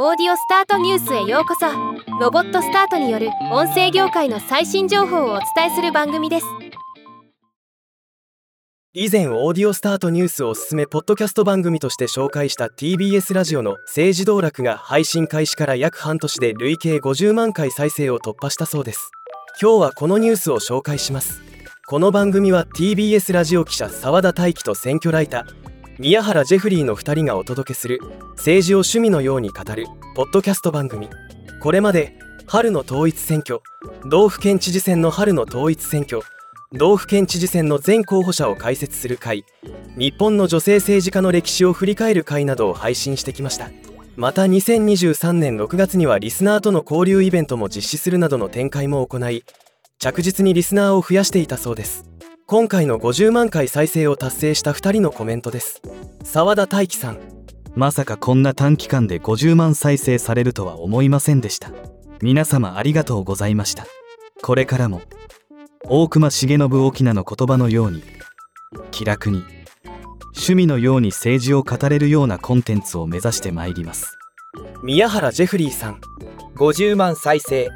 オーディオスタートニュースへようこそ。ロボットスタートによる音声業界の最新情報をお伝えする番組です。以前オーディオスタートニュースをおすすめポッドキャスト番組として紹介した TBS ラジオの政治道楽が配信開始から約半年で累計50万回再生を突破したそうです。今日はこのニュースを紹介します。この番組は TBS ラジオ記者澤田大樹と選挙ライター宮原ジェフリーの2人がお届けする政治を趣味のように語るポッドキャスト番組。これまで春の統一選挙道府県知事選の春の統一選挙道府県知事選の全候補者を解説する会日本の女性政治家の歴史を振り返る会などを配信してきました。また2023年6月にはリスナーとの交流イベントも実施するなどの展開も行い着実にリスナーを増やしていたそうです。今回の50万回再生を達成した2人のコメントです。澤田大樹さん。まさかこんな短期間で50万再生されるとは思いませんでした。皆様ありがとうございました。これからも大隈重信沖縄の言葉のように気楽に趣味のように政治を語れるようなコンテンツを目指してまいります。宮原ジェフリーさん。50万再生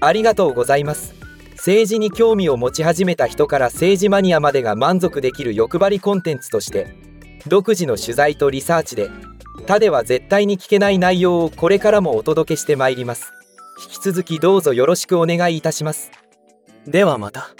ありがとうございます政治に興味を持ち始めた人から政治マニアまでが満足できる欲張りコンテンツとして独自の取材とリサーチで他では絶対に聞けない内容をこれからもお届けしてまいります。引き続きどうぞよろしくお願いいたします。ではまた。